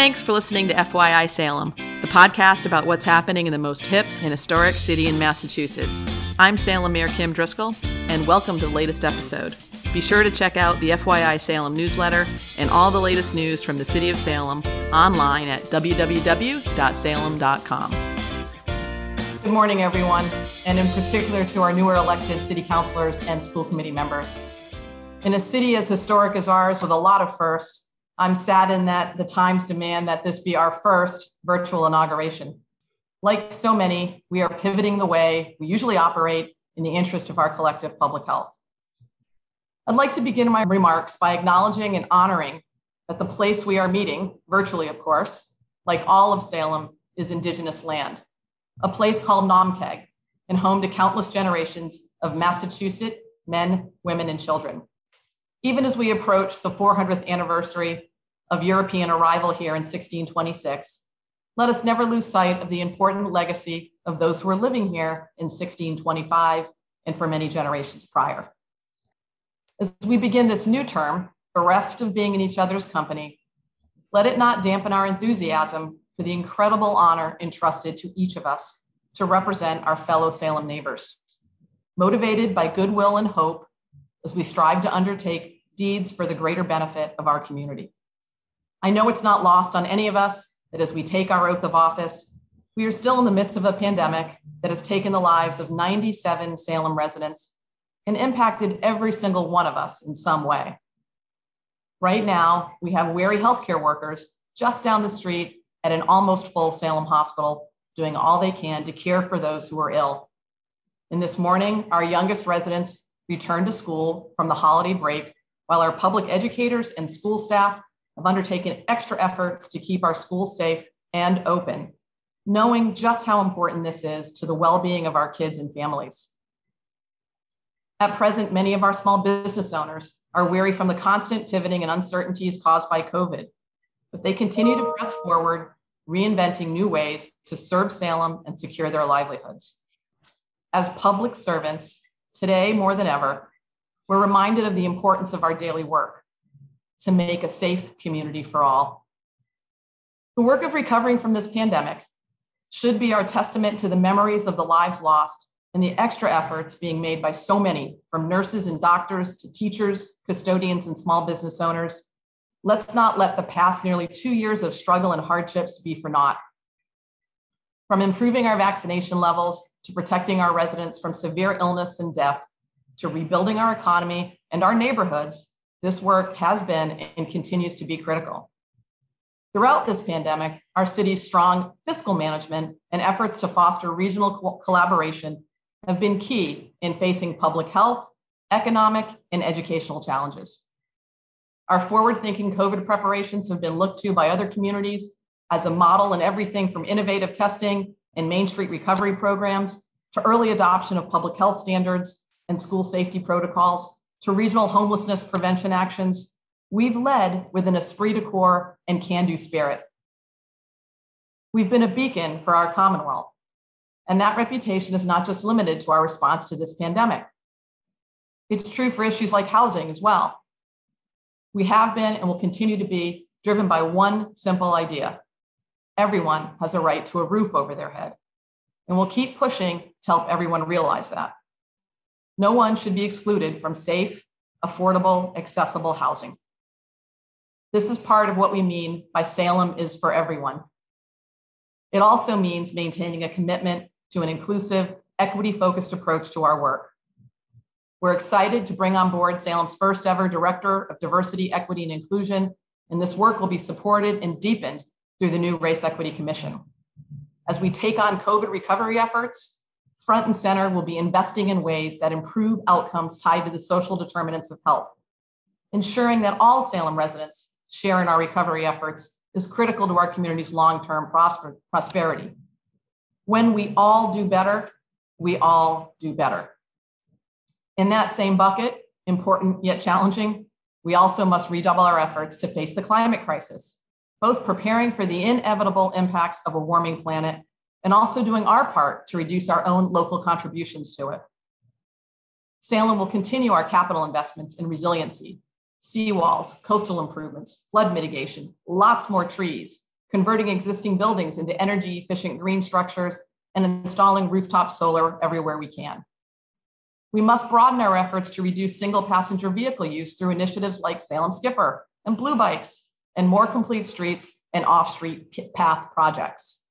Thanks for listening to FYI Salem, the podcast about what's happening in the most hip and historic city in Massachusetts. I'm Salem Mayor Kim Driscoll, and welcome to the latest episode. Be sure to check out the FYI Salem newsletter and all the latest news from the City of Salem online at www.salem.com. Good morning, everyone, and in particular to our newer elected city councilors and school committee members. In a city as historic as ours, with a lot of firsts, I'm saddened that the times demand that this be our first virtual inauguration. Like so many, we are pivoting the way we usually operate in the interest of our collective public health. I'd like to begin my remarks by acknowledging and honoring that the place we are meeting, virtually of course, like all of Salem, is Indigenous land, a place called Naumkeag, and home to countless generations of Massachusetts men, women, and children. Even as we approach the 400th anniversary of European arrival here in 1626, let us never lose sight of the important legacy of those who were living here in 1625 and for many generations prior. As we begin this new term, bereft of being in each other's company, let it not dampen our enthusiasm for the incredible honor entrusted to each of us to represent our fellow Salem neighbors. Motivated by goodwill and hope as we strive to undertake deeds for the greater benefit of our community. I know it's not lost on any of us that as we take our oath of office, we are still in the midst of a pandemic that has taken the lives of 97 Salem residents and impacted every single one of us in some way. Right now, we have weary healthcare workers just down the street at an almost full Salem hospital doing all they can to care for those who are ill. And this morning, our youngest residents returned to school from the holiday break while our public educators and school staff have undertaken extra efforts to keep our schools safe and open, knowing just how important this is to the well being of our kids and families. At present, many of our small business owners are weary from the constant pivoting and uncertainties caused by COVID, but they continue to press forward, reinventing new ways to serve Salem and secure their livelihoods. As public servants, today more than ever, we're reminded of the importance of our daily work to make a safe community for all. The work of recovering from this pandemic should be our testament to the memories of the lives lost and the extra efforts being made by so many, from nurses and doctors to teachers, custodians, and small business owners. Let's not let the past nearly two years of struggle and hardships be for naught. From improving our vaccination levels to protecting our residents from severe illness and death to rebuilding our economy and our neighborhoods, this work has been and continues to be critical. Throughout this pandemic, our city's strong fiscal management and efforts to foster regional co- collaboration have been key in facing public health, economic, and educational challenges. Our forward thinking COVID preparations have been looked to by other communities as a model in everything from innovative testing and Main Street recovery programs to early adoption of public health standards and school safety protocols to regional homelessness prevention actions, we've led with an esprit de corps and can do spirit. We've been a beacon for our Commonwealth, and that reputation is not just limited to our response to this pandemic. It's true for issues like housing as well. We have been and will continue to be driven by one simple idea everyone has a right to a roof over their head. And we'll keep pushing to help everyone realize that. No one should be excluded from safe, affordable, accessible housing. This is part of what we mean by Salem is for everyone. It also means maintaining a commitment to an inclusive, equity focused approach to our work. We're excited to bring on board Salem's first ever Director of Diversity, Equity, and Inclusion, and this work will be supported and deepened through the new Race Equity Commission. As we take on COVID recovery efforts, front and center will be investing in ways that improve outcomes tied to the social determinants of health. Ensuring that all Salem residents share in our recovery efforts is critical to our community's long term prosper- prosperity. When we all do better, we all do better. In that same bucket, important yet challenging, we also must redouble our efforts to face the climate crisis, both preparing for the inevitable impacts of a warming planet and also doing our part to reduce our own local contributions to it. Salem will continue our capital investments in resiliency, seawalls, coastal improvements, flood mitigation, lots more trees, converting existing buildings into energy efficient green structures, and installing rooftop solar everywhere we can. We must broaden our efforts to reduce single passenger vehicle use through initiatives like Salem Skipper and Blue Bikes and more complete streets and off street path projects.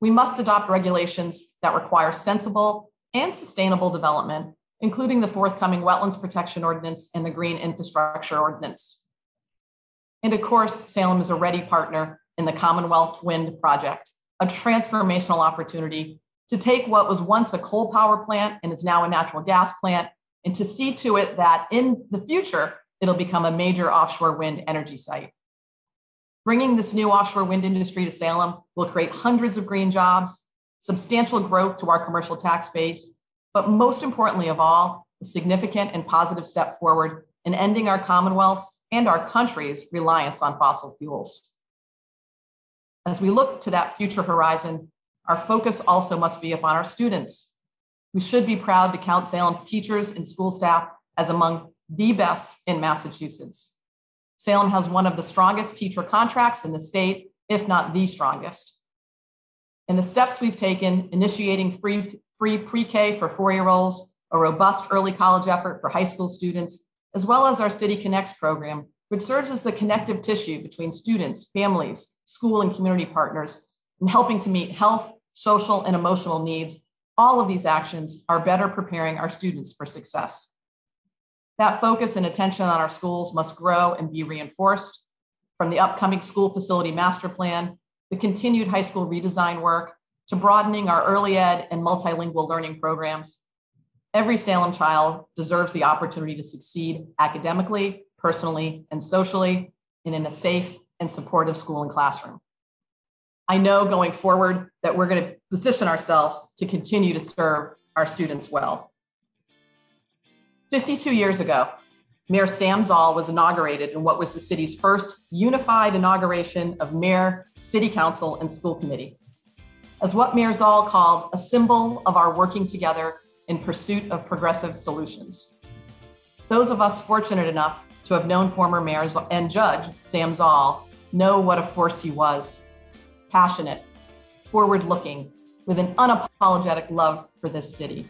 We must adopt regulations that require sensible and sustainable development, including the forthcoming Wetlands Protection Ordinance and the Green Infrastructure Ordinance. And of course, Salem is a ready partner in the Commonwealth Wind Project, a transformational opportunity to take what was once a coal power plant and is now a natural gas plant, and to see to it that in the future, it'll become a major offshore wind energy site. Bringing this new offshore wind industry to Salem will create hundreds of green jobs, substantial growth to our commercial tax base, but most importantly of all, a significant and positive step forward in ending our Commonwealth's and our country's reliance on fossil fuels. As we look to that future horizon, our focus also must be upon our students. We should be proud to count Salem's teachers and school staff as among the best in Massachusetts. Salem has one of the strongest teacher contracts in the state, if not the strongest. And the steps we've taken, initiating free, free pre K for four year olds, a robust early college effort for high school students, as well as our City Connects program, which serves as the connective tissue between students, families, school, and community partners, and helping to meet health, social, and emotional needs, all of these actions are better preparing our students for success. That focus and attention on our schools must grow and be reinforced from the upcoming school facility master plan, the continued high school redesign work, to broadening our early ed and multilingual learning programs. Every Salem child deserves the opportunity to succeed academically, personally, and socially, and in a safe and supportive school and classroom. I know going forward that we're going to position ourselves to continue to serve our students well. 52 years ago, Mayor Sam Zoll was inaugurated in what was the city's first unified inauguration of mayor, city council, and school committee. As what Mayor Zoll called a symbol of our working together in pursuit of progressive solutions. Those of us fortunate enough to have known former mayor and judge Sam Zoll know what a force he was passionate, forward looking, with an unapologetic love for this city.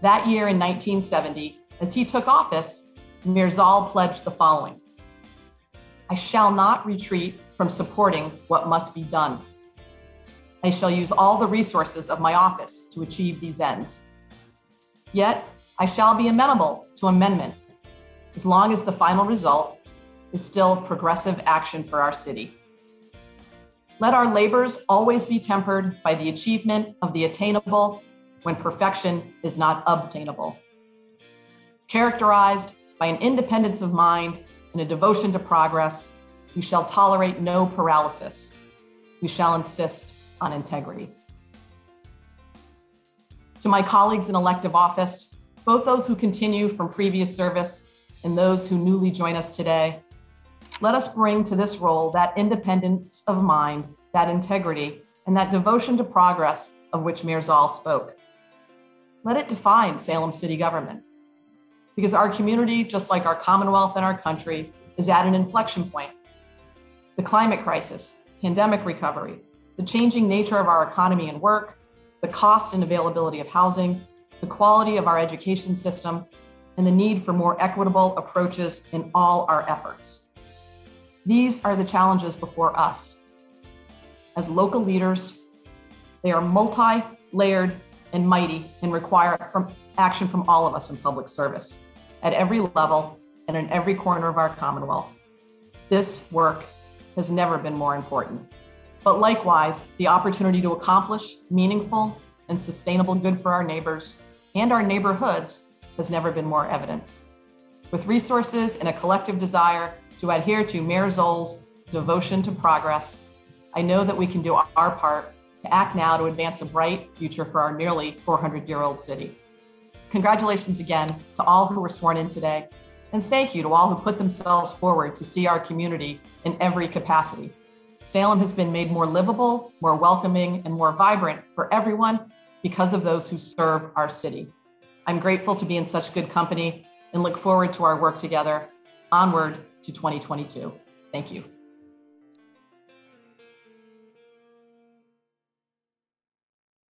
That year in 1970, as he took office, Mayor Zoll pledged the following I shall not retreat from supporting what must be done. I shall use all the resources of my office to achieve these ends. Yet, I shall be amenable to amendment as long as the final result is still progressive action for our city. Let our labors always be tempered by the achievement of the attainable when perfection is not obtainable. Characterized by an independence of mind and a devotion to progress, we shall tolerate no paralysis. We shall insist on integrity. To my colleagues in elective office, both those who continue from previous service and those who newly join us today, let us bring to this role that independence of mind, that integrity, and that devotion to progress of which Mayor Zoll spoke. Let it define Salem city government. Because our community, just like our Commonwealth and our country, is at an inflection point. The climate crisis, pandemic recovery, the changing nature of our economy and work, the cost and availability of housing, the quality of our education system, and the need for more equitable approaches in all our efforts. These are the challenges before us. As local leaders, they are multi layered and mighty and require action from all of us in public service at every level and in every corner of our Commonwealth. This work has never been more important. But likewise, the opportunity to accomplish meaningful and sustainable good for our neighbors and our neighborhoods has never been more evident. With resources and a collective desire to adhere to Mayor Zoll's devotion to progress, I know that we can do our part to act now to advance a bright future for our nearly 400 year old city. Congratulations again to all who were sworn in today, and thank you to all who put themselves forward to see our community in every capacity. Salem has been made more livable, more welcoming, and more vibrant for everyone because of those who serve our city. I'm grateful to be in such good company and look forward to our work together onward to 2022. Thank you.